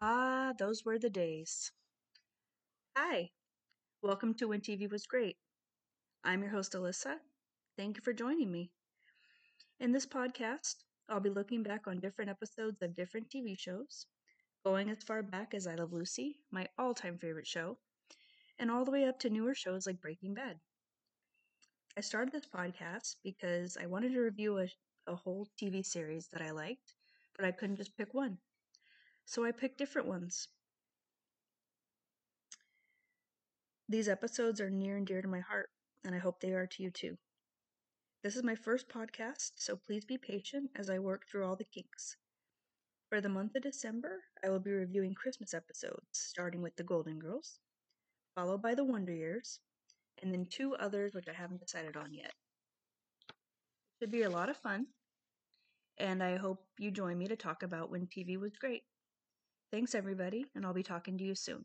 Ah, those were the days. Hi, welcome to When TV Was Great. I'm your host, Alyssa. Thank you for joining me. In this podcast, I'll be looking back on different episodes of different TV shows, going as far back as I Love Lucy, my all time favorite show, and all the way up to newer shows like Breaking Bad. I started this podcast because I wanted to review a, a whole TV series that I liked, but I couldn't just pick one. So I picked different ones. These episodes are near and dear to my heart, and I hope they are to you too. This is my first podcast, so please be patient as I work through all the kinks. For the month of December, I will be reviewing Christmas episodes, starting with The Golden Girls, followed by The Wonder Years, and then two others which I haven't decided on yet. It should be a lot of fun, and I hope you join me to talk about when TV was great. Thanks, everybody, and I'll be talking to you soon.